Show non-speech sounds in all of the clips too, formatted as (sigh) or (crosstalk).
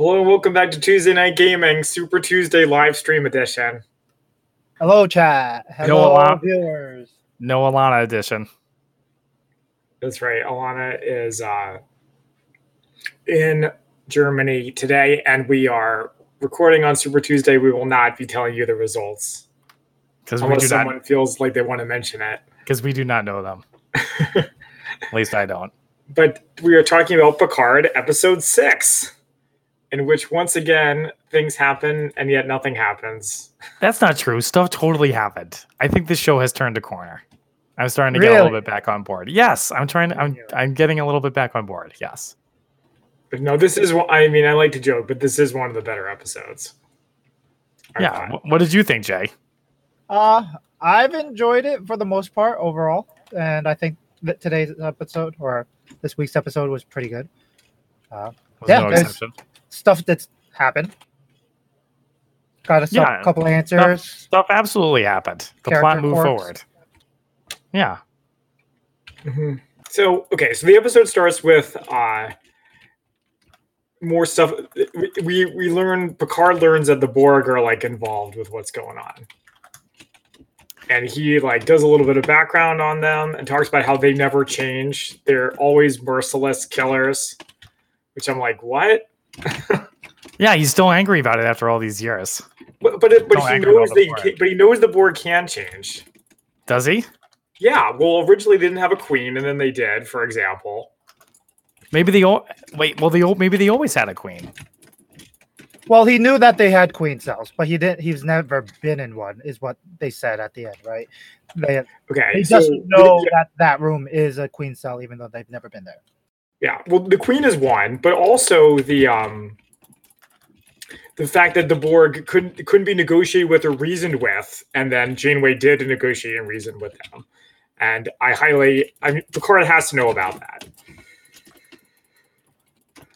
Hello and welcome back to Tuesday Night Gaming Super Tuesday live stream edition. Hello, chat. Hello, Alana. viewers. No Alana edition. That's right. Alana is uh, in Germany today, and we are recording on Super Tuesday. We will not be telling you the results Because we unless do someone not feels like they want to mention it. (laughs) because we do not know them. At least I don't. But we are talking about Picard episode six, in which once again things happen and yet nothing happens. That's not true. Stuff totally happened. I think this show has turned a corner. I'm starting to get a little bit back on board. Yes, I'm trying. I'm I'm getting a little bit back on board. Yes. But no, this is. one- I mean, I like to joke, but this is one of the better episodes. I Yeah. thought. What did you think, Jay? Uh, I've enjoyed it for the most part overall, and I think that today's episode or this week's episode was pretty good. Uh, Was Yeah, no exception. Stuff that's happened. Got a sub- Yeah, couple answers. stuff absolutely happened. The plot moved quirks. forward. Yeah. Mhm. So okay, so the episode starts with uh more stuff. We, we we learn Picard learns that the Borg are like involved with what's going on, and he like does a little bit of background on them and talks about how they never change. They're always merciless killers, which I'm like, what? (laughs) Yeah. He's still angry about it after all these years. But but, but he knows the they Borg. but he knows the Borg can change. Does he? Yeah, well, originally they didn't have a queen, and then they did, for example. Maybe they all wait. Well, they al- maybe they always had a queen. Well, he knew that they had queen cells, but he didn't. He's never been in one, is what they said at the end, right? They, Okay, he so doesn't know yeah, that that room is a queen cell, even though they've never been there. Yeah, well, the queen is one, but also the um the fact that the Borg couldn't couldn't be negotiated with or reasoned with, and then Janeway did negotiate and reason with them. And I highly, I mean, Picard has to know about that.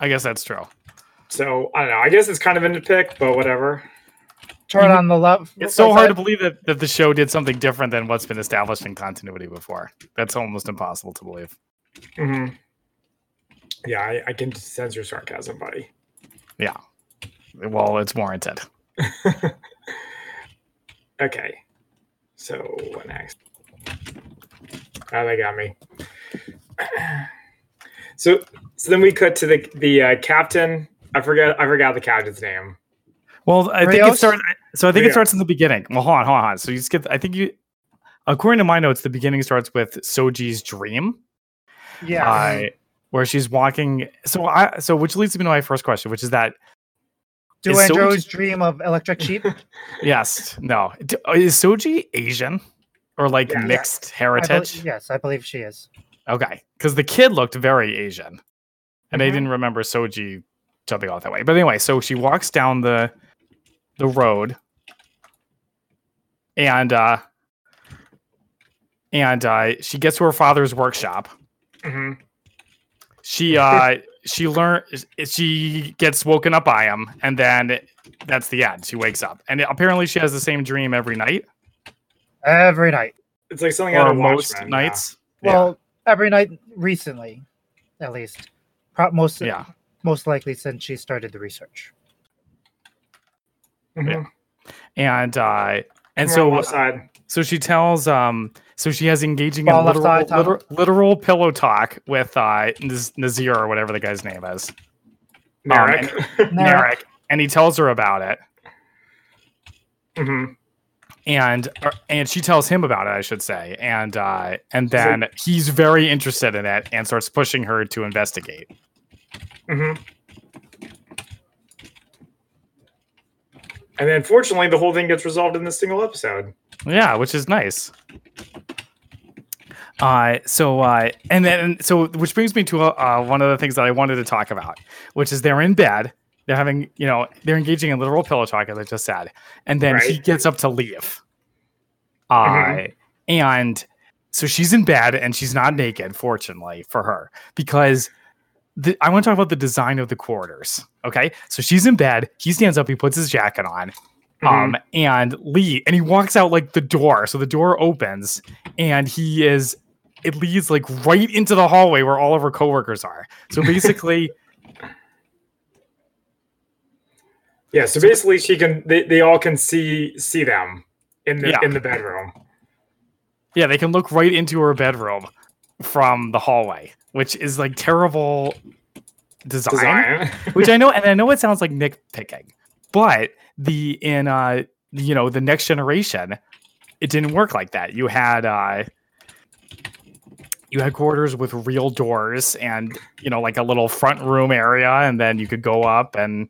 I guess that's true. So I don't know. I guess it's kind of a nitpick, but whatever. Turn on the love. It's so hard to believe that, that the show did something different than what's been established in continuity before. That's almost impossible to believe. hmm Yeah, I, I can sense your sarcasm, buddy. Yeah. Well, it's warranted. (laughs) Okay. So what next? Oh, they got me. (clears throat) So, so then we cut to the the uh, captain. I forgot. I forgot the captain's name. Well, I think it starts. So I think Rios. it starts in the beginning. Well, hold on, hold on. hold on. So you skip. I think you, according to my notes, the beginning starts with Soji's dream, Yeah. uh, where she's walking. So I. So which leads me to my first question, which is that Do is Soji- Andros dream of electric sheep? (laughs) yes, no, D- is Soji Asian or like Yeah. mixed I bel- heritage? yes, I believe she is. Okay, because the kid looked very Asian, and I Mhm. didn't remember Soji jumping off that way. But anyway, so she walks down the the road, and uh, and uh, she gets to her father's workshop. hmm She uh, she learns she gets woken up by him, and then that's the end. She wakes up, and apparently she has the same dream every night Every night. It's like something out of most Watchmen, yeah. nights. Well, every night recently, at least. Pro- most Yeah. most likely since she started the research. Mhm. Yeah. and uh, and Come on, so side. So she tells, um, so she has engaging Ball in literal, literal, literal pillow talk with uh, Nazir or whatever the guy's name is, Narek. Narek, (laughs) and he tells her about it, Mhm. and and she tells him about it, I should say, and uh, and then he's very interested in it and starts pushing her to investigate. Mhm. And then, fortunately, the whole thing gets resolved in this single episode. Yeah, which is nice. Uh, so uh, and then so which brings me to uh, one of the things that I wanted to talk about, which is they're in bed, they're having you know they're engaging in literal pillow talk as I just said, and then he gets up to leave. Uh, Mhm. and so she's in bed and she's not naked, fortunately for her, because the, I want to talk about the design of the quarters. Okay, so she's in bed. He stands up. He puts his jacket on. Um, and Lee, and he walks out like the door. So the door opens, and he is. It leads like right into the hallway where all of her coworkers are. So (laughs) basically, Yeah, so basically she can they, they all can see see them in the Yeah. in the bedroom. Yeah, they can look right into her bedroom from the hallway, which is like terrible design. Design. (laughs) which I know, and I know it sounds like nitpicking, but the in uh you know the next generation, it didn't work like that. You had uh you had quarters with real doors and you know like a little front room area, and then you could go up and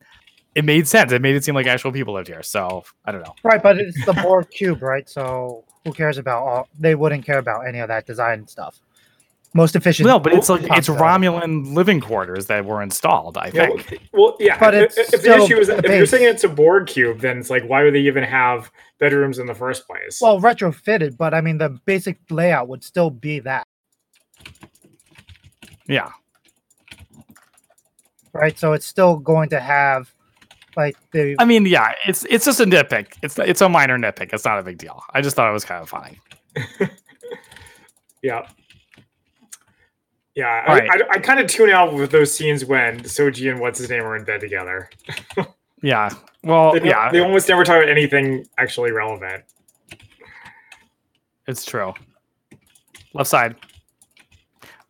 it made sense. It made it seem like actual people lived here. So I don't know. Right, but it's the Borg cube, right? So who cares about all? They wouldn't care about any of that design stuff. Most efficient. No, but it's like it's. Romulan living quarters that were installed. I Yeah, think. well, well, yeah. But if- it's if, the issue is the if you're saying it's a Borg cube, then it's like why would they even have bedrooms in the first place? Well, retrofitted, but I mean the basic layout would still be that, Yeah. right? So it's still going to have like the I mean, yeah, it's it's just a nitpick. It's it's a minor nitpick. It's not a big deal. I just thought it was kind of funny. (laughs) yeah. Yeah, I, right. I, I kind of tune out with those scenes when Soji and what's his name are in bed together. (laughs) Yeah. Well, They, yeah, they almost never talk about anything actually relevant. it's true. Left side.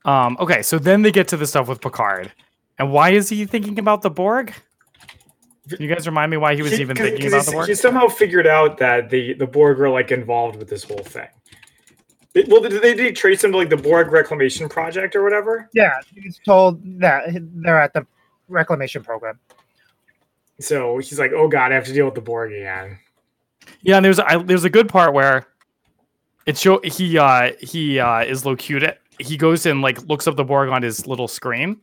Um. Okay. So then they get to the stuff with Picard, and why is he thinking about the Borg? Can you guys remind me why he was He- even 'cause- thinking 'cause about the Borg? He somehow figured out that the the Borg were like involved with this whole thing. They- well, did they, did they trace him to like the Borg Reclamation Project or whatever? yeah. He's told that they're at the reclamation program. So he's like, "Oh God, I have to deal with the Borg again." Yeah, and there's I, there's a good part where it show he uh he uh is locuted. He goes and like looks up the Borg on his little screen,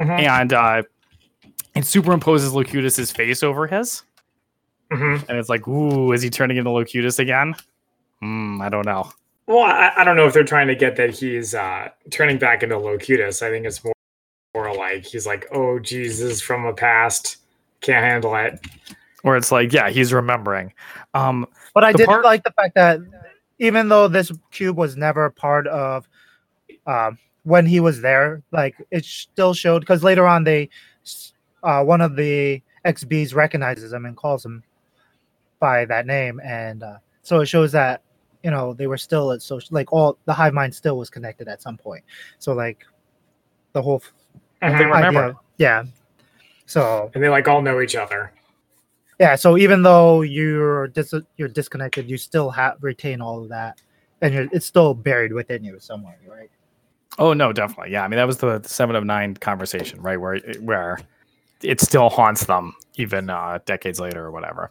Mhm. and uh and superimposes Locutus's face over his. Mhm. And it's like, ooh, is he turning into Locutus again? Hmm, I don't know. Well, I, I don't know if they're trying to get that he's uh, turning back into Locutus. I think it's more, more like he's like, "Oh, Jesus, from a past, can't handle it." Or it's like, yeah, he's remembering. Um, But I did part- like the fact that even though this cube was never part of um, when he was there, like it still showed because later on they, uh, one of the XBs recognizes him and calls him by that name, and uh, so it shows that you know they were still at social, like all the hive mind still was connected at some point. So like the whole f- they remember. idea, yeah. So And they like all know each other. yeah, so even though you're dis- you're disconnected, you still have retain all of that, and you're, it's still buried within you somewhere, right? Oh no, definitely. Yeah, I mean that was the seven of nine conversation, right? Where where it still haunts them even uh, decades later or whatever.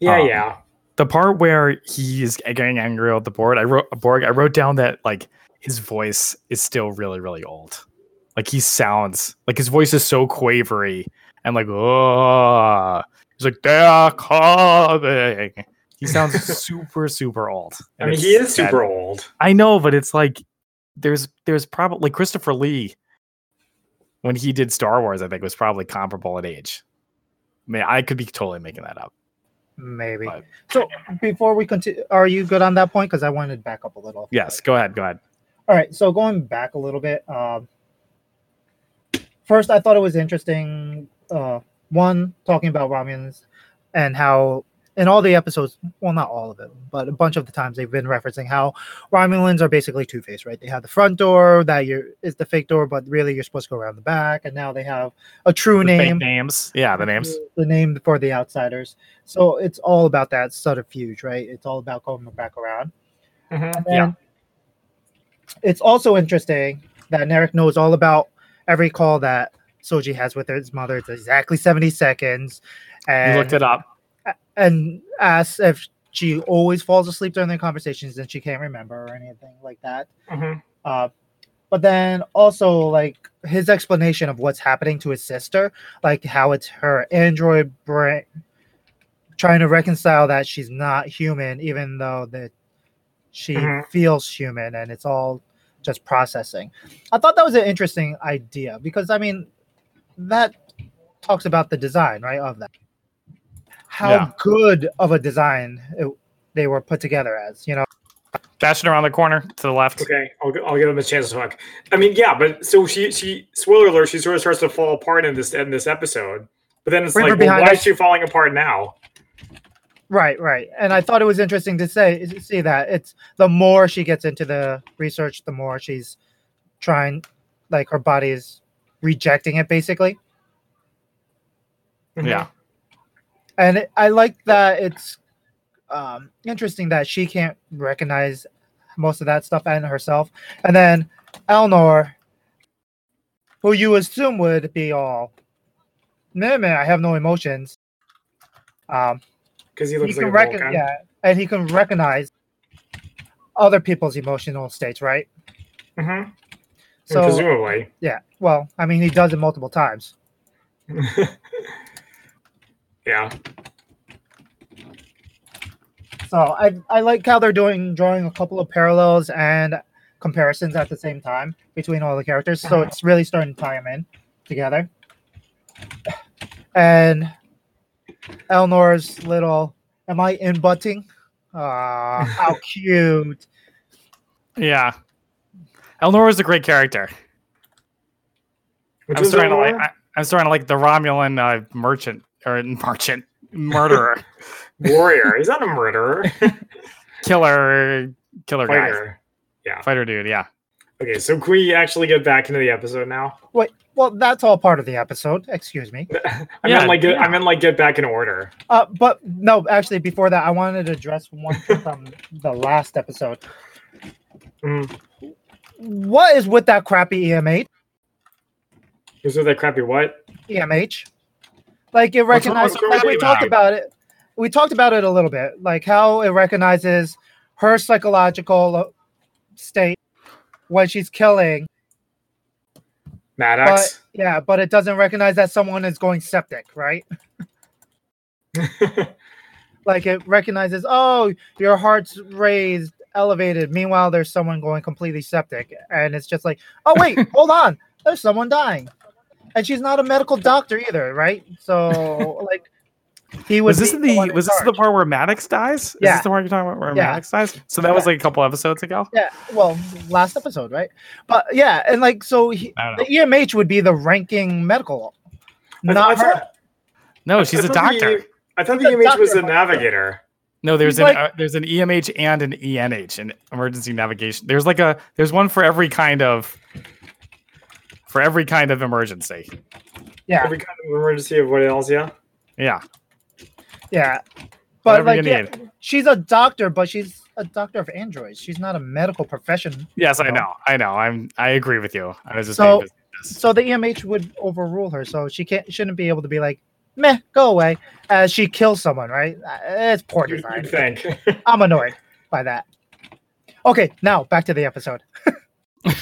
Yeah, Um, yeah. the part where he's getting angry with the board, I wrote Borg. I wrote down that like his voice is still really, really old. Like he sounds like his voice is so quavery and like oh, he's like they're coming. He sounds (laughs) super, super old. I mean, he is sad. super old. I know, but it's like there's there's probably like Christopher Lee when he did Star Wars. I think was probably comparable in age. I mean, I could be totally making that up. Maybe. But- So before we continue, are you good on that point? Because I wanted to back up a little. Yes, go ahead, go ahead. All right. So going back a little bit, um, first I thought it was interesting. Uh, one talking about Romulans and how in all the episodes, well, not all of it, but a bunch of the times they've been referencing how Romulans are basically two faced, right? They have the front door that you're is the fake door, but really you're supposed to go around the back, and now they have a true The name, names, yeah, the names. the name for the outsiders. So it's all about that subterfuge, right? It's all about going back around. Mhm. Yeah. It's also interesting that Narek knows all about every call that Soji has with his mother. It's exactly 70 seconds. You And, looked it up. And asks if she always falls asleep during their conversations and she can't remember or anything like that. Mhm. Uh, but then also like his explanation of what's happening to his sister, like how it's her android brain trying to reconcile that she's not human, even though that she Mhm. feels human and it's all just processing. I thought that was an interesting idea because I mean that talks about the design, right? Of that. How Yeah. good of a design it, they were put together as, you know. Bashing around the corner to the left. Okay, I'll, I'll give him a chance to talk. I mean, yeah, but so she she spoiler alert, she sort of starts to fall apart in this in this episode. But then it's Bring like, well, why us. is she falling apart now? Right, right. And I thought it was interesting to say see that it's the more she gets into the research, the more she's trying like her body is rejecting it basically. Yeah. And it, I like that it's um interesting that she can't recognize most of that stuff and herself. And then Elnor, who you assume would be all man, man, I have no emotions. Um Because he he looks can like a recognize Vulcan. yeah, and he can recognize other people's emotional states, right? Mm-hmm. So presumably. yeah, well, I mean, he does it multiple times. (laughs) yeah. So I I like how they're doing drawing a couple of parallels and comparisons at the same time between all the characters. So it's really starting to tie them in together. And Elnor's little, am I in butting? Ah, how (laughs) cute! Yeah. Elnor is a great character. Which I'm was starting to like. I, I'm starting to like the Romulan uh, merchant or (laughs) merchant murderer, (laughs) warrior. He's not a murderer. (laughs) killer, killer guy, Fighter. fighter dude. Yeah. Okay, so can we actually get back into the episode now? Wait, well, that's all part of the episode. Excuse me. I Yeah, meant like yeah. I meant like get back in order. Uh, but no, actually, before that, I wanted to address one from the last episode. Mm. What is with that crappy EMH? Is with that crappy what? EMH. Like it recognizes, like we talked about it. We talked about it a little bit, like how it recognizes her psychological uh, state when she's killing, but Maddox. yeah, but it doesn't recognize that someone is going septic, right? (laughs) Like it recognizes, oh, your heart's raised, elevated. Meanwhile, there's someone going completely septic, and it's just like, oh wait, (laughs) hold on, there's someone dying, and she's not a medical doctor either, right? So (laughs) like, he was. Was this the one in was this the part where Maddox dies? Is Yeah. this the part you're talking about where Yeah. Maddox dies? So that was like a couple episodes ago. Yeah, well, last episode, right? But yeah, and like so, he, the EMH would be the ranking medical, I, not I her. thought, No, I she's a thought the doctor. I thought the She's a EMH was doctor, a navigator. No, there's She's an like- uh, there's an EMH and an ENH, an emergency navigation. There's like a there's one for every kind of for every kind of emergency. Yeah, Every kind of emergency of what else? Yeah. Yeah, yeah. But Whatever like, you yeah, she's a doctor, but she's a doctor of androids. She's not a medical profession. yes, I know, I know. I'm I agree with you. I was just So- So the EMH would overrule her. So she can't shouldn't be able to be like, meh, go away, as she kills someone, right? Uh, It's poor You'd, design. you'd think. I'm annoyed by that. Okay, now back to the episode. (laughs)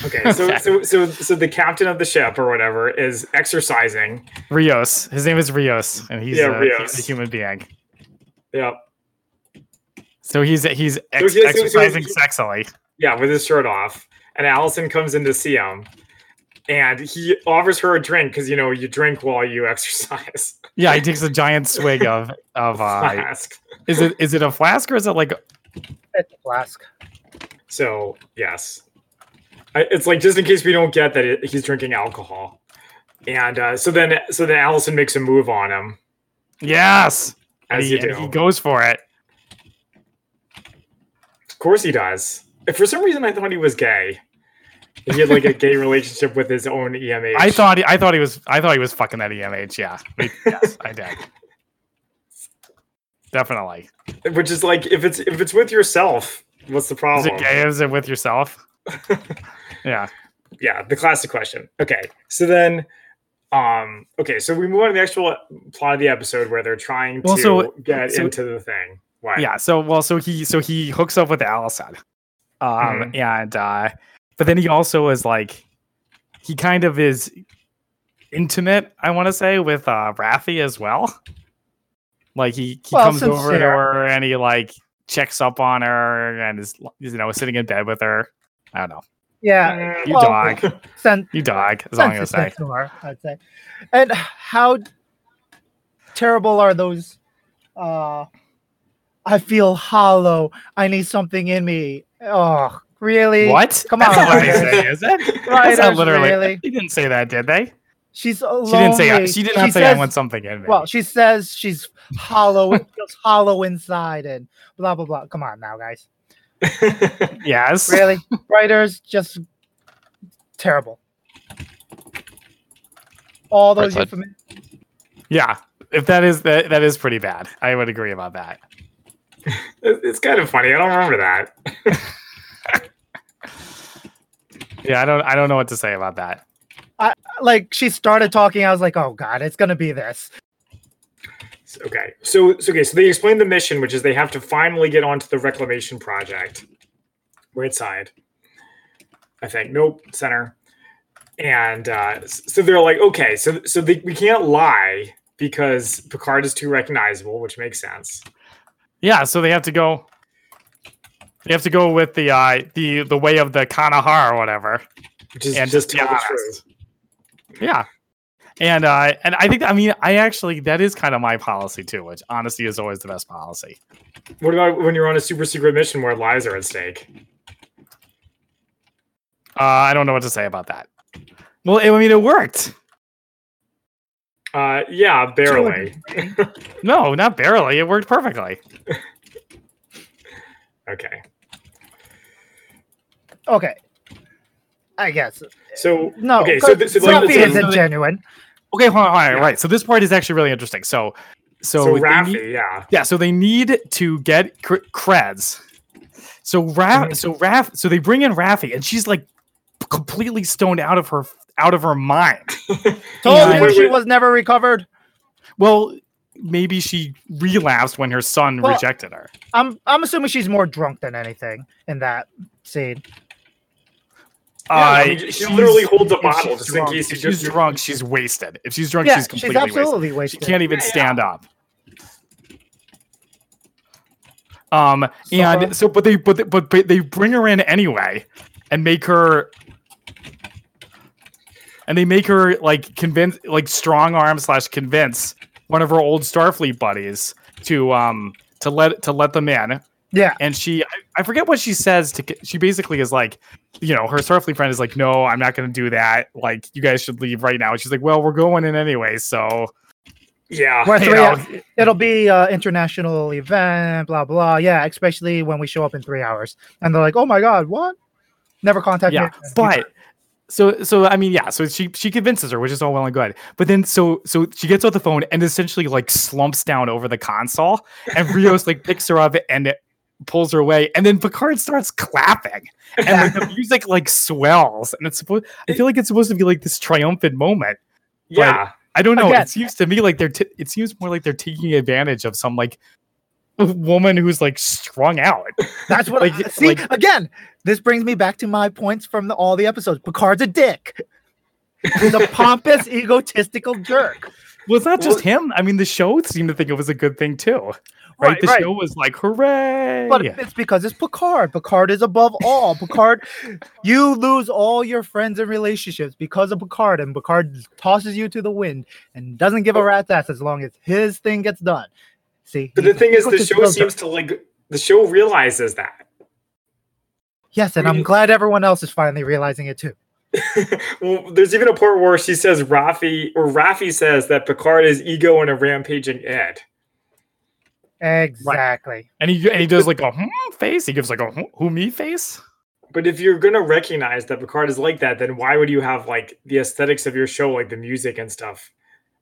okay, so, (laughs) so so so the captain of the ship or whatever is exercising. Rios. His name is Rios, and he's, Yeah, a, Rios. he's a human being. Yeah. So he's he's ex- he- so- so exercising he- sexily. Yeah, with his shirt off. And Allison comes in to see him. And he offers her a drink because you know you drink while you (laughs) exercise. Yeah, he takes a giant swig of (laughs) of uh, Flask. is it is it a flask or is it like It's a flask. So yes, I, it's like just in case we don't get that it, he's drinking alcohol. And uh, so then so then Allison makes a move on him yes? And as he, you do. he goes for it. Of course he does. If for some reason I thought he was gay. He had like a gay (laughs) relationship with his own EMH. I thought he, I thought he was I thought he was fucking that EMH. Yeah, yes, I did. (laughs) Definitely. which is like if it's if it's with yourself, what's the problem? Is it gay? Is it with yourself? (laughs) yeah. yeah, the classic question. Okay, so then, um, okay, so we move on to the actual plot of the episode where they're trying Well, to so- get so- into the thing. What? Yeah. So well, so he so he hooks up with Allison, um, Mhm. and uh, but then he also is like, he kind of is intimate. I want to say with uh, Raffi as well. Like he he Well, comes over to her and he like checks up on her and is you know sitting in bed with her. I don't know. Yeah, You Well, dog. sen- You dog. Is all I'm gonna say. sensitive I'd say. And how terrible are those? Uh, I feel hollow. I need something in me. Oh, really? What? Come That's on, not what they writers. say, is it? That's Writers, not literally. really? They didn't say that, did they? she's lonely. She didn't say. She did not She say I want something in me. Well, she says she's hollow, it feels hollow inside, and blah blah blah. Come on now, guys. Yes. (laughs) Really, writers just terrible. All those Right, euphemi- Yeah. If that is that, that is pretty bad. I would agree about that. It's kind of funny. I don't remember that. (laughs) Yeah, I don't. I don't know what to say about that. I like she started talking. I was like, oh god, it's gonna be this. Okay, so, so okay, so they explain the mission, which is they have to finally get onto the reclamation project. Right side, I think. Nope, center. And uh, so they're like, okay, so so they, we can't lie because Picard is too recognizable, which makes sense. Yeah. So they have to go. They have to go with the uh the the way of the Kanahar or whatever. Which is And just just tell the truth. Yeah. And uh and I think I mean I actually that is kind of my policy too, which honesty is always the best policy. What about when you're on a super secret mission where lies are at stake? Uh I don't know what to say about that. Well, I mean it worked. Uh, yeah, barely. No, not barely. It worked perfectly. (laughs) Okay, Okay, I guess so no. Okay, so th- so like- Sophie so- isn't so- genuine. Okay, hold on, all right, Yeah. right. So this part is actually really interesting. So so, so, they Raffi, need- yeah, Yeah, so they need to get cr- creds. So Raf, Mhm. so Raf, so they bring in Raffi, and she's like completely stoned out of her out of her mind. (laughs) Told you she was never recovered. Well, maybe she relapsed when her son Well, rejected her. I'm I'm assuming she's more drunk than anything in that scene. Yeah, I Uh, mean, she literally holds a bottle she's just in case If she's just- drunk, she's wasted. If she's drunk, yeah, she's she's, completely wasted. absolutely She can't even Yeah, yeah. stand up. Um, So- and so, but they, but, they- but, but they bring her in anyway, and make her, and they make her like convince, like strong arm slash convince one of her old Starfleet buddies to um to let to let them in, Yeah, and she I, I forget what she says to she basically is like you know her starfleet friend is like no i'm not going to do that like you guys should leave right now and she's like well we're going in anyway so yeah, We're you three know, hours. it'll be uh international event, blah blah. Yeah, especially when we show up in three hours, and they're like, "Oh my god, what? Never contact yeah me." but so so i mean yeah so she she convinces her which is all well and good but then so so she gets off the phone and essentially like slumps down over the console and rios like picks her up and pulls her away and then picard starts clapping and like the (laughs) music like swells and it's supposed i feel like it's supposed to be like this triumphant moment yeah. I don't know. Again- it seems to me like they're. T- it seems more like they're taking advantage of some like woman who's like strung out. That's what. Like- I, see, like- again, this brings me back to my points from the, all the episodes. Picard's a dick. He's a pompous, (laughs) egotistical jerk. Well, it's not just him. I mean, the show seemed to think it was a good thing too. Right? Right, the right. show was like, hooray! But it's because it's Picard. Picard is above all. Picard, (laughs) you lose all your friends and relationships because of Picard, and Picard tosses you to the wind and doesn't give a rat's ass as long as his thing gets done. See, But the thing is, the show jerk. seems to like the show realizes that. yes, and I I'm glad everyone else is finally realizing it too. (laughs) well, there's even a part where she says Raffi or Raffi says that Picard is ego and a rampaging Ed. Exactly. and he and he does like a hmm face. He gives like a hmm, who me face. But if you're gonna recognize that Picard is like that, then why would you have like the aesthetics of your show, like the music and stuff,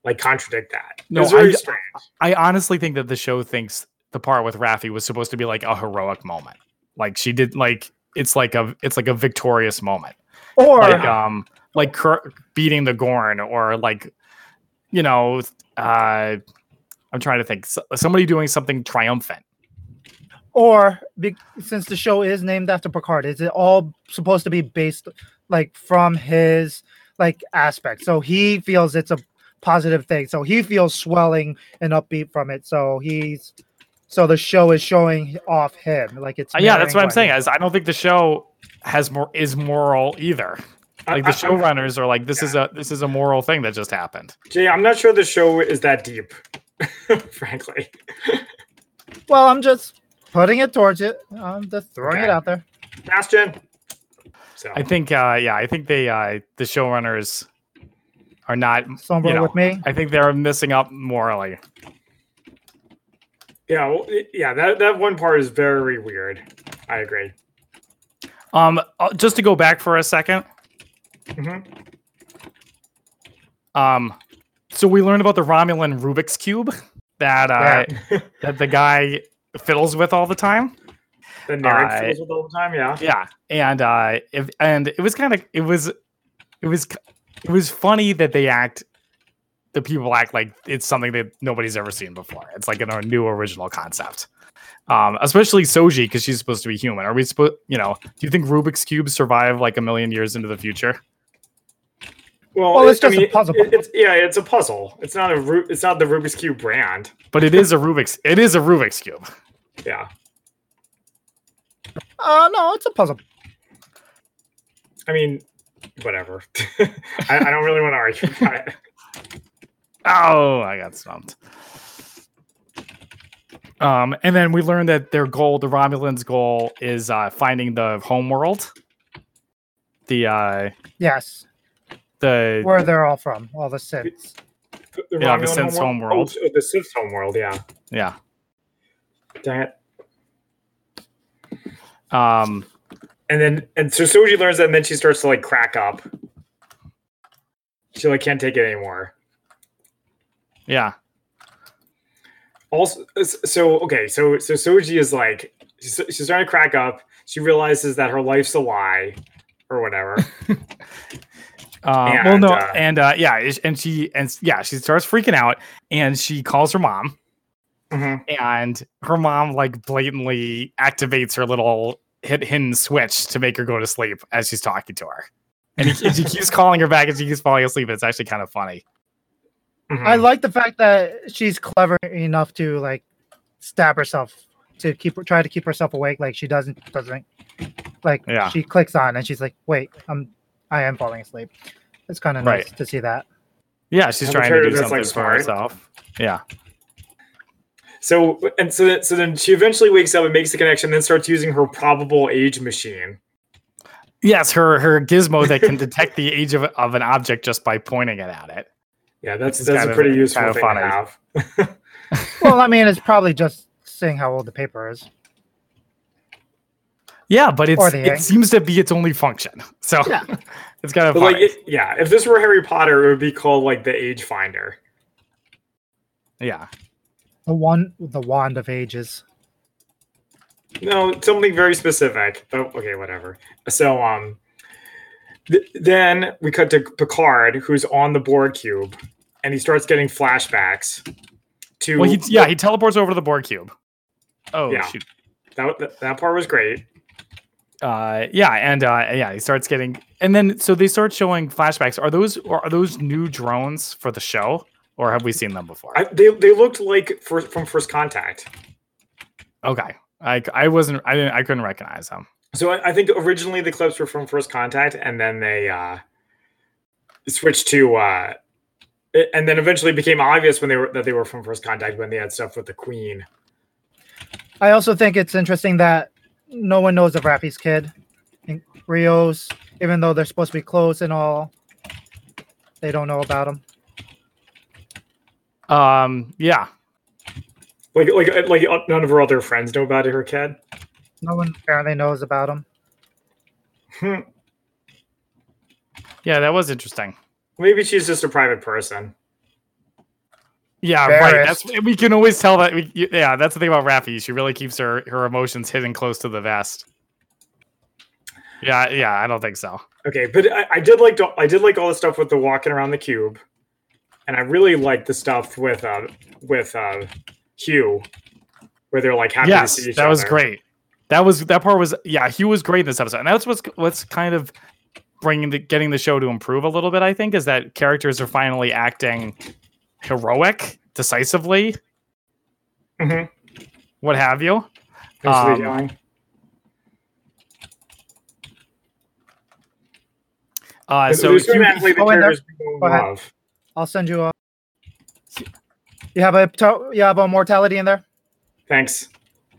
like contradict that? No, it's very I- strange. I honestly think that the show thinks the part with Raffi was supposed to be like a heroic moment. Like she did, like it's like a it's like a victorious moment. Or like um like Kirk beating the Gorn or like you know uh I'm trying to think S- somebody doing something triumphant. or be, since the show is named after Picard, is it all supposed to be based like from his like aspect? So he feels it's a positive thing. So he feels swelling and upbeat from it. So he's so the show is showing off him like it's Uh, yeah, that's what I'm saying. he- Is I don't think the show has more is moral either. Like the I- I'm- showrunners are like this is a this is a moral thing that just happened. Jay, I'm not sure the show is that deep, (laughs) frankly. Well, I'm just putting it towards it. I'm just throwing Okay. it out there. Bastion. So I think uh yeah, I think they uh the showrunners are not. Somewhere You know, with me. I think they're missing up morally. Yeah, well, it- yeah. That that one part is very weird. I agree. Um, uh, just to go back for a second. hmm Um, so we learned about the Romulan Rubik's cube that uh, Yeah. (laughs) that the guy fiddles with all the time. the narrative I- feels with all the time. Yeah. Yeah, and uh, if and it was kind of it was it was it was funny that they act the people act like it's something that nobody's ever seen before. It's like a new original concept. Um, especially Soji because she's supposed to be human. Are we supposed, you know, do you think Rubik's cubes survive like a million years into the future? Well, Well, it's it- I just a puzzle. it- it's yeah, it's a puzzle. It's not a Ru- it's not the Rubik's cube brand. But it is a Rubik's. It is a Rubik's cube. Yeah. Uh, no, it's a puzzle. I mean, whatever. (laughs) I, I don't really want to argue about it. Oh, I got stumped. Um, and then we learned that their goal, the Romulans' goal, is uh, finding the homeworld. The uh, Yes, the where they're all from, all the Siths. The Yeah, the Romulan Sith's homeworld. Oh, the Sith's homeworld. Yeah. yeah. Dang it. Um, And then and so Soji learns that, and then she starts to like crack up. She like can't take it anymore. yeah. Also, so okay, so so Soji is like she's, she's starting to crack up. She realizes that her life's a lie, or whatever. (laughs) Uh, well, no, And, uh, and uh, yeah, and she and yeah, she starts freaking out, and she calls her mom, Mhm. and her mom like blatantly activates her little hit hidden switch to make her go to sleep as she's talking to her, and, he, and she keeps (laughs) calling her back, and she keeps falling asleep. It's actually kind of funny. Mhm. I like the fact that she's clever enough to like stab herself to keep try to keep herself awake. Like she doesn't doesn't like Yeah. she clicks on and she's like, wait, I'm I am falling asleep. It's kind of nice Right. to see that. Yeah, she's Have a trying to do something like, for herself. Yeah, So and so that, so then she eventually wakes up and makes the connection, then starts using her probable age machine. yes, her her gizmo that can (laughs) detect the age of, of an object just by pointing it at it. Yeah, that's that's kind a of- pretty useful kind of thing funny. to have. (laughs) well, I mean, it's probably just seeing how old the paper is. Yeah, but it's it seems to be its only function. (laughs) So Yeah. it's kind of like, it, yeah, if this were Harry Potter, it would be called like the Age Finder. yeah. The one, the wand of ages. No, something very specific. Oh, okay, whatever. So, um, th- then we cut to Picard, who's on the Borg cube, and he starts getting flashbacks to. Well, he, yeah, he teleports over to the Borg cube. Oh Yeah. shoot. that, that that part was great. Uh, yeah, and uh, yeah, he starts getting, and then so they start showing flashbacks. Are those or are those new drones for the show, or have we seen them before? I, they they looked like first, from First Contact. okay, I I wasn't, I didn't, I couldn't recognize them. So I, I think originally the clips were from First Contact, and then they uh, switched to, uh, it- and then eventually became obvious when they were that they were from First Contact when they had stuff with the Queen. I also think it's interesting that no one knows of Raffi's kid, and Rios, even though they're supposed to be close and all. They don't know about him. Um, yeah, Like like like uh, none of her other friends know about her kid. No one apparently knows about him. Hmm. yeah, that was interesting. Maybe she's just a private person. Yeah, right. That's we can always tell that. We, yeah, that's the thing about Raffi. She really keeps her her emotions hidden close to the vest. Yeah, yeah, I don't think so. Okay, but I, I did like to, I did like all the stuff with the walking around the cube, and I really liked the stuff with uh with uh Hugh, where they're like happy yes, to see each that was great. That was that part was yeah. He was great in this episode, and that's what's what's kind of bringing the getting the show to improve a little bit. I think is that characters are finally acting heroic, decisively, Mhm. what have you. Thanks for the Um. Uh, so there's Hugh- automatically the go in there. characters we don't Go ahead. I'll send you a. You have a to- you have a mortality in there. Thanks.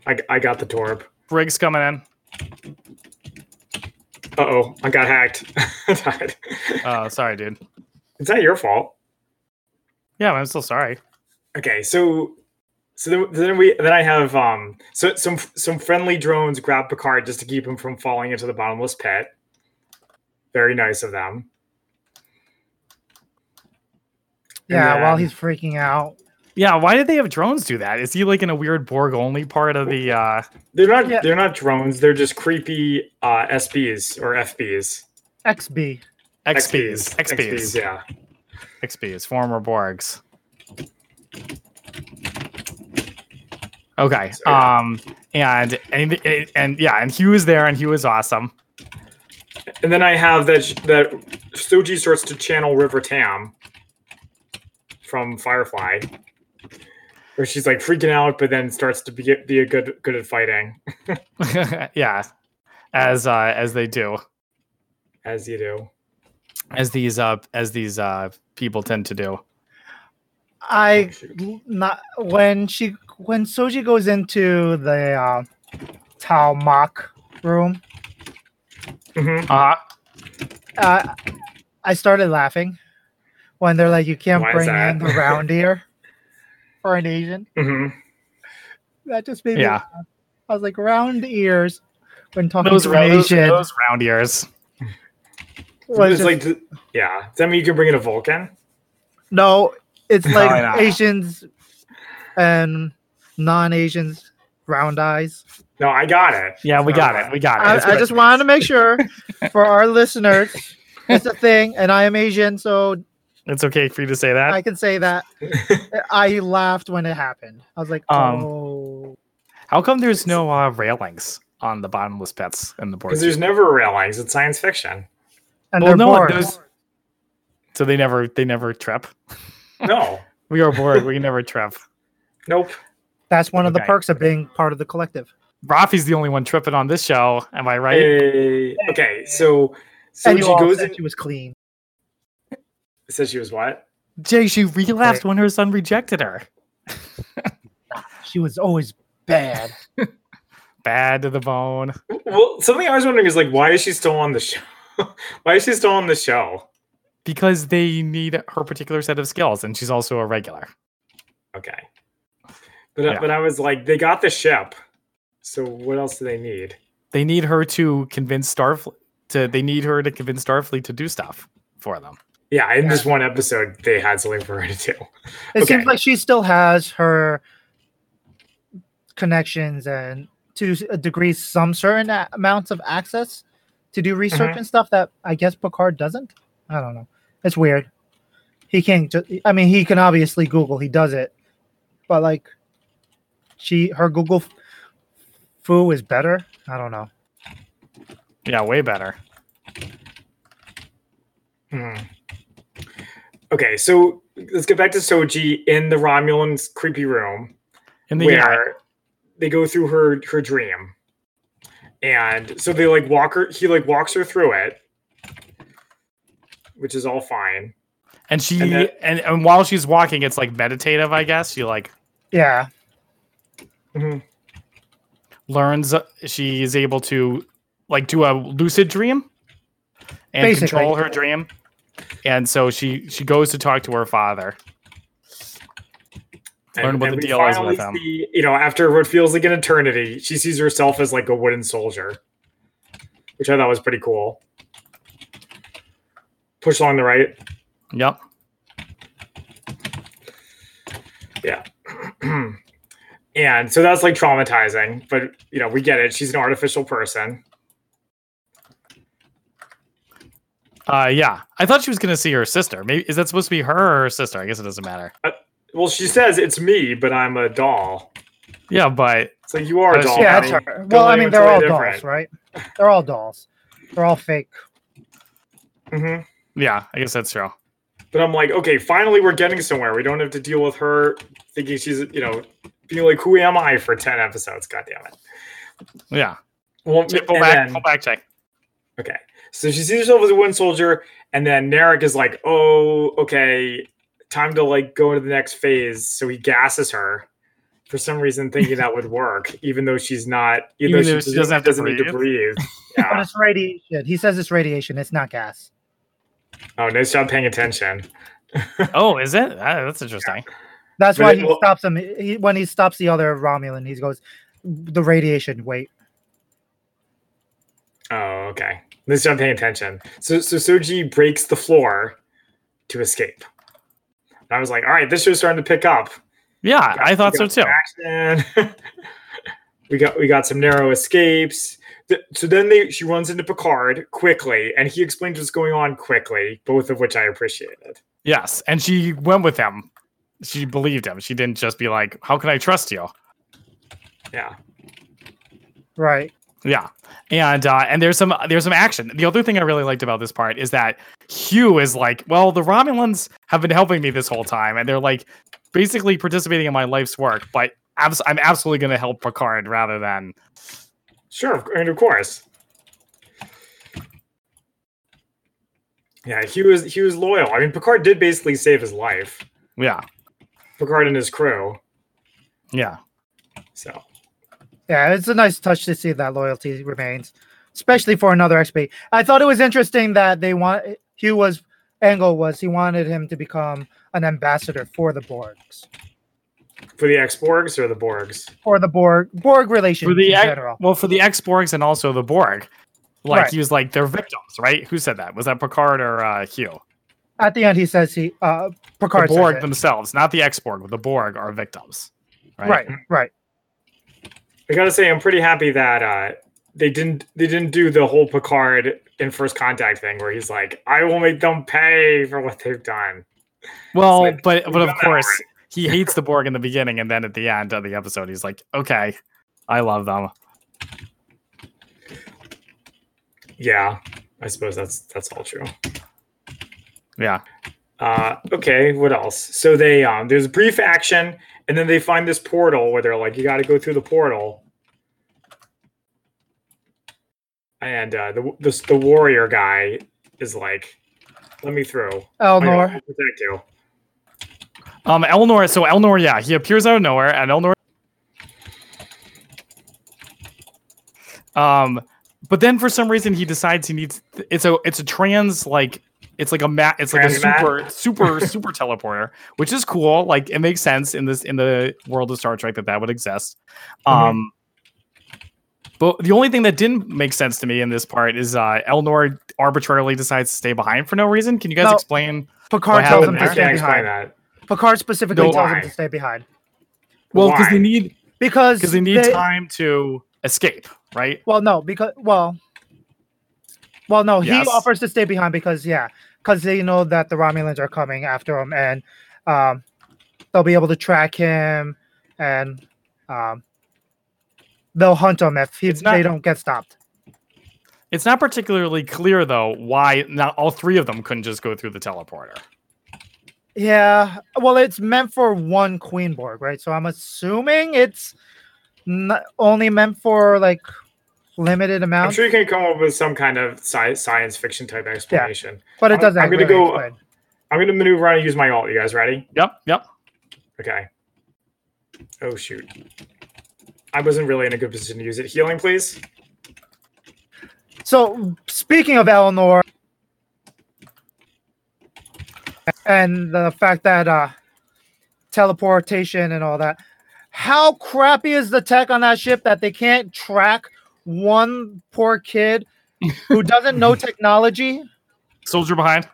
I, I got the torb. Briggs coming in. Uh oh, I got hacked. (laughs) Died. Oh, sorry, dude. It's not your fault. Yeah, I'm still sorry. Okay, so so then, then we then I have um so some some friendly drones grab Picard just to keep him from falling into the bottomless pit. Very nice of them. Yeah, while he's freaking out. Yeah, why did they have drones do that? Is he like in a weird Borg only part of the uh They're not Yeah. they're not drones. They're just creepy uh, SBs or FBs. XB. XPs? XPs. yeah. XPs, former Borgs. Okay. Um and and and yeah, and he was there and he was awesome. And then I have that that Soji starts to channel River Tam from Firefly, where she's like freaking out, but then starts to be be a good good at fighting, (laughs) (laughs) yeah. As uh as they do. as you do. As these uh as these uh people tend to do. I not when she when Soji goes into the uh, Tao Mach room, hmm Uh uh, I started laughing when they're like, "You can't Why bring in the round ear (laughs) for an Asian." hmm That just made me. Yeah. laugh. I was like, "Round ears." When talking those, to round, an those, Asian, those round ears. Was It's just- like, yeah. Does that mean you can bring in a Vulcan? no, it's (laughs) No, like no. Asians and non-Asians round eyes. No, I got it. Yeah, we got it. We got it. I, I just wanted to make sure for our listeners, (laughs) it's a thing, and I am Asian, so it's okay for you to say that. I can say that. (laughs) I laughed when it happened. I was like, Um, "Oh, How come there's no uh, railings on the bottomless pits in the board? Because there's never railings. It's science fiction. And well, no, bored." those- So they never they never trip. No. (laughs) We are bored. we never trip. Nope. That's one of the perks of being part of the collective. Raffi's the only one tripping on this show. Am I right? Hey, okay, so so and she all goes said in. she was clean. Says she was what? Jay, she relapsed when her son rejected her. (laughs) She was always bad. (laughs) Bad to the bone. Well, something I was wondering is like, why is she still on the show? (laughs) why is she still on the show? Because they need her particular set of skills, and she's also a regular. Okay, but uh, Yeah. but I was like, they got the ship, so what else do they need? They need her to convince Starfleet to they need her to convince Starfleet to do stuff for them. Yeah, in this one episode, they had something for her to do. (laughs) It Okay. seems like she still has her connections and to a degree some certain a- amounts of access to do research Mhm. and stuff that I guess Picard doesn't. I don't know. It's weird. He can't just I mean he can obviously Google, he does it. But like she her Google f- foo is better. I don't know. Yeah, way better. Hmm. Okay, so let's get back to Soji in the Romulan's creepy room. In the where yeah, they go through her her dream and so they like walk her he like walks her through it which is all fine and she and and, then- and while she's walking, it's like meditative, I guess. She like Yeah. Mhm. learns she is able to like do a lucid dream and Basically. control her dream. And so she she goes to talk to her father. Learn what the deal is with see, you know after what feels like an eternity she sees herself as like a wooden soldier which i thought was pretty cool push along the right Yep. Yeah. (clears throat) and so that's like traumatizing but you know we get it she's an artificial person Uh yeah. I thought she was gonna see her sister. Maybe is that supposed to be her or her sister? I guess it doesn't matter. Well she says it's me but i'm a doll Yeah, but so you are a doll yeah, that's her. Well, I mean they're all you dolls, right? They're all dolls. They're all fake. Mhm. yeah, I guess that's true. But I'm like, okay, finally we're getting somewhere. We don't have to deal with her thinking she's, you know, being like, who am I for 10 episodes? God damn it. Yeah. Well, Jay, pull back, then- pull back, Jay. okay. So she sees herself as a wooden soldier, and then Narek is like, oh, okay, time to like go into the next phase. So he gasses her for some reason, thinking that would work, (laughs) even though she's not, even, Even though though she she doesn't, doesn't have to doesn't need to breathe. But (laughs) it's radiation. He says it's radiation. It's not gas. Oh, nice job paying attention. (laughs) oh, is it? Ah, that's interesting. That's But why it- he well- stops him. He, when he stops the other Romulan, he goes, "The radiation. Wait." Oh, okay. Nice job paying attention. So, so Soji breaks the floor to escape. And I was like, all right, this show's starting to pick up. Yeah, got- I thought so too. (laughs) we got we got some narrow escapes. Th- So then they she runs into Picard quickly, and he explains what's going on quickly, both of which I appreciated. Yes, and she went with him. She believed him. She didn't just be like, "How can I trust you?" Yeah. Right. Yeah, and uh, and there's some there's some action. The other thing I really liked about this part is that Hugh is like, well, the Romulans have been helping me this whole time, and they're like basically participating in my life's work. But abs- I'm absolutely going to help Picard rather than Sure, and of course. Yeah, he was he was loyal. I mean, Picard did basically save his life. yeah, Picard and his crew. yeah, So Yeah, it's a nice touch to see that loyalty remains, especially for another XB. I thought it was interesting that they want Hugh was angle was he wanted him to become an ambassador for the Borgs for the X-Borgs or the Borgs? for the Borg Borg relations for the in ex- general. well for the ex Borgs and also the Borg. Like Right. he was like they're victims, right? Who said that? Was that Picard or uh, Hugh? At the end, he says he uh The Picard says Borg it. themselves, not the ex Borg, but the Borg are victims. Right. Right, right. I gotta say, I'm pretty happy that uh, they didn't they didn't do the whole Picard in First Contact thing where he's like, "I will make them pay for what they've done." Well, like, but but of course he hates the Borg in the beginning, and then at the end of the episode, he's like, "Okay, I love them." Yeah, I suppose that's that's all true. Yeah, Uh, okay, what else? So they um, there's a brief action, and then they find this portal where they're like, "You got to go through the portal." And uh, the, the the warrior guy is like, "Let me through. Elnor. protect you." um, Elnor. So Elnor, yeah, he appears out of nowhere, and Elnor. Um, but then for some reason he decides he needs. It's a it's a trans like it's like a mat. It's like a mat? super super (laughs) super teleporter, which is cool. Like it makes sense in this in the world of Star Trek that that would exist. Mhm. Um. But the only thing that didn't make sense to me in this part is uh, Elnor arbitrarily decides to stay behind for no reason. Can you guys No. explain? Picard What tells him I to stay behind. that. Picard specifically No, tells him to stay behind Well, because Why? they need because because they need they- time to escape, right? Well, no, because well, well, no, Yes. he offers to stay behind because yeah, because they know that the Romulans are coming after him, and um, they'll be able to track him, and um, they'll hunt him if he, not- they don't get stopped. It's not particularly clear though why not all three of them couldn't just go through the teleporter. Yeah, well, it's meant for one Queen Borg, right? So I'm assuming it's not only meant for like limited amount. I'm sure you can come up with some kind of sci- science fiction type explanation. Yeah, but it I'm- doesn't. I'm gonna really go- explain. I'm going to maneuver around and use my alt. You guys ready? Yep, yep. Okay. Oh shoot. I wasn't really in a good position to use it. Healing, please. So speaking of Elnor and the fact that uh teleportation and all that, how crappy is the tech on that ship that they can't track one poor kid who doesn't know (laughs) technology? Soldier behind.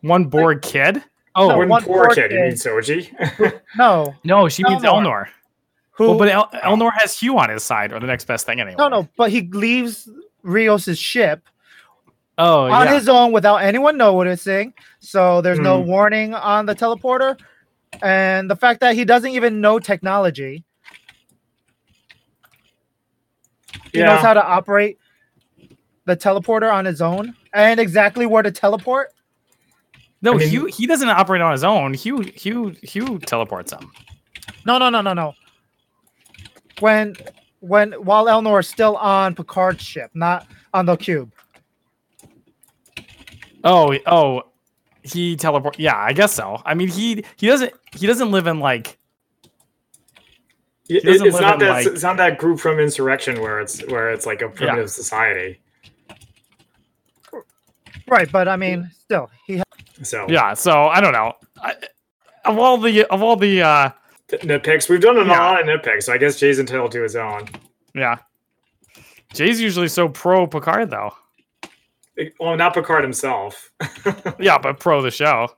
One Borg kid. Oh No, One, one poor poor kid. You mean Soji? (laughs) No. no, she means Elnor. Elnor. Who Well, but El- Elnor has Hugh on his side, or the next best thing anyway. no no, but he leaves Rios's ship Oh on yeah. his own without anyone noticing. So there's no Hmm. warning on the teleporter. And the fact that he doesn't even know technology, he knows how to operate the teleporter on his own and exactly where to teleport. no, I mean- Hugh he doesn't operate on his own. Hugh Hugh Hugh teleports him. No, no, no, no, no. When when while Elnor is still on Picard's ship, not on the cube. Oh oh, he teleport. Yeah, I guess so. I mean he he doesn't he doesn't live in like It- it's not that. like- It's not that group from Insurrection where it's where it's like a primitive society. Right, but I mean, still, he So Yeah. So I don't know. I, of all the of all the uh nitpicks. We've done a Yeah. lot of nitpicks, so I guess Jay's entitled to his own. yeah. Jay's usually so pro Picard though. Well, not Picard himself. (laughs) Yeah, but pro the show.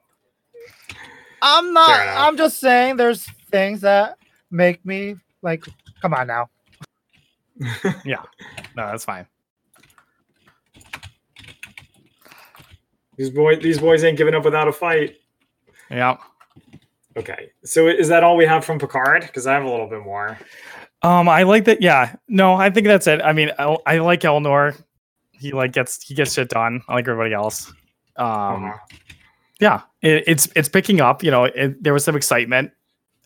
I'm not. I'm just saying, there's things that make me like. Come on now. (laughs) Yeah no, that's fine. these boys, these boys ain't giving up without a fight. Yeah. Okay, so is that all we have from Picard? Because I have a little bit more. Um, I like that. Yeah, no, I think that's it. I mean, I, I like Elnor. He like gets he gets shit done. I like everybody else. Um, Uh-huh. yeah, it, it's it's picking up. You know, it, there was some excitement.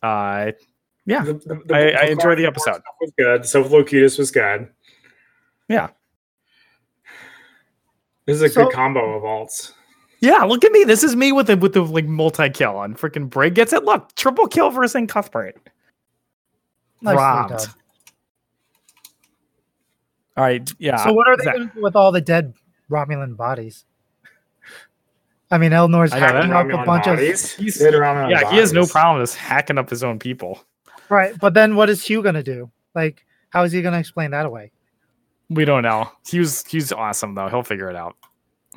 Uh, yeah, The- the- the I- I Picard enjoyed the episode. Was good. So Locutus was good. Yeah. This is a So- good combo of alts. yeah. Look at me. This is me with the with the like multi kill on freaking Brig gets it. Look, triple kill versus Cuthbert. Nicely Robbed. done. All right. Yeah. So what are they Zach- going to do with all the dead Romulan bodies? (laughs) I mean, Elnor's I know that. hacking up a Romulan bunch of bodies. He's- Hit Romulan yeah, he has no problem just hacking up his own people. Right, but then what is Hugh going to do? Like, how is he going to explain that away? We don't know. He was he's awesome though. He'll figure it out.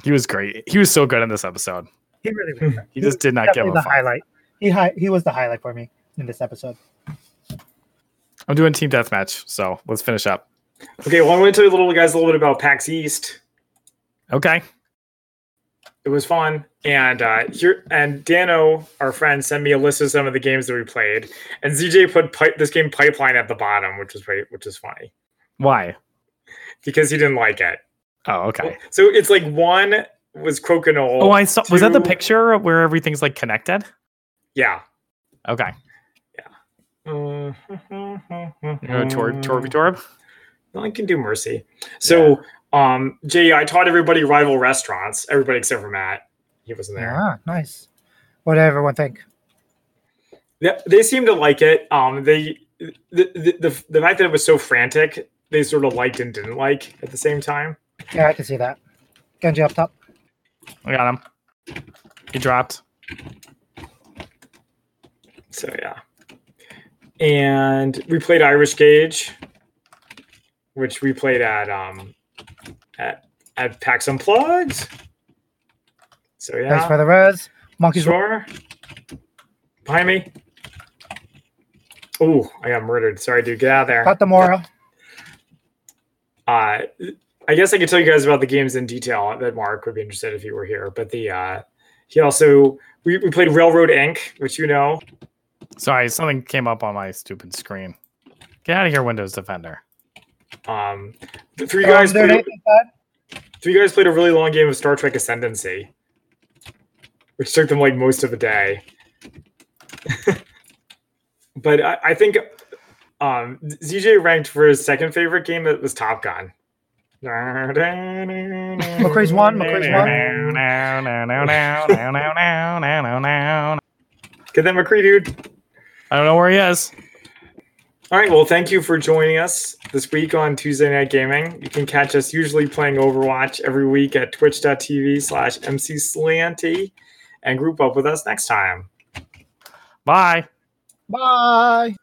He was great. He was so good in this episode. He really (laughs) was. He just did not give definitely a the fuck. highlight. He hi- he was the highlight for me in this episode. I'm doing team deathmatch, so let's finish up. Okay, well, I'm going to tell you little guys a little bit about PAX East. Okay. It was fun, and uh, here and Dano, our friend, sent me a list of some of the games that we played, and ZJ put pipe, this game Pipeline at the bottom, which is which is funny Why? because he didn't like it. Oh, okay. So it's like one was Crokinole. Oh, I saw. Was that the picture where everything's like connected? yeah. Okay. Uh, You know, Tor- Torby Torb. No, I can do Mercy. So, um, Jay, I taught everybody rival restaurants. Everybody except for Matt. He wasn't there. Ah, nice. What did everyone think? Yeah, they seem to like it. Um, they the, the the the fact that it was so frantic, they sort of liked and didn't like at the same time. Yeah, I can see that. Genji up top. I got him. He dropped. So yeah, and we played Irish Gauge, which we played at um at at PAX Unplugged. So yeah. Thanks yeah, for the res. Monkeys. sure. Behind me. Oh, I got murdered. Sorry, dude. Get out of there. Got the moral. uh I guess I could tell you guys about the games in detail that Mark would be interested if he were here. But the uh he also we, we played Railroad Ink, which you know. Sorry, something came up on my stupid screen. Get out of here, Windows Defender. Um the three Um, guys there played, three guys played a really long game of Star Trek Ascendancy, which took them like most of the day. (laughs) but I, I think um ZJ ranked for his second favorite game that was Top Gun. McCree's one, McCree's one. Get that McCree dude. I don't know where he is. All right. Well, thank you for joining us this week on Tuesday Night Gaming. You can catch us usually playing Overwatch every week at twitch.tv slash mcslanty and group up with us next time. Bye. Bye.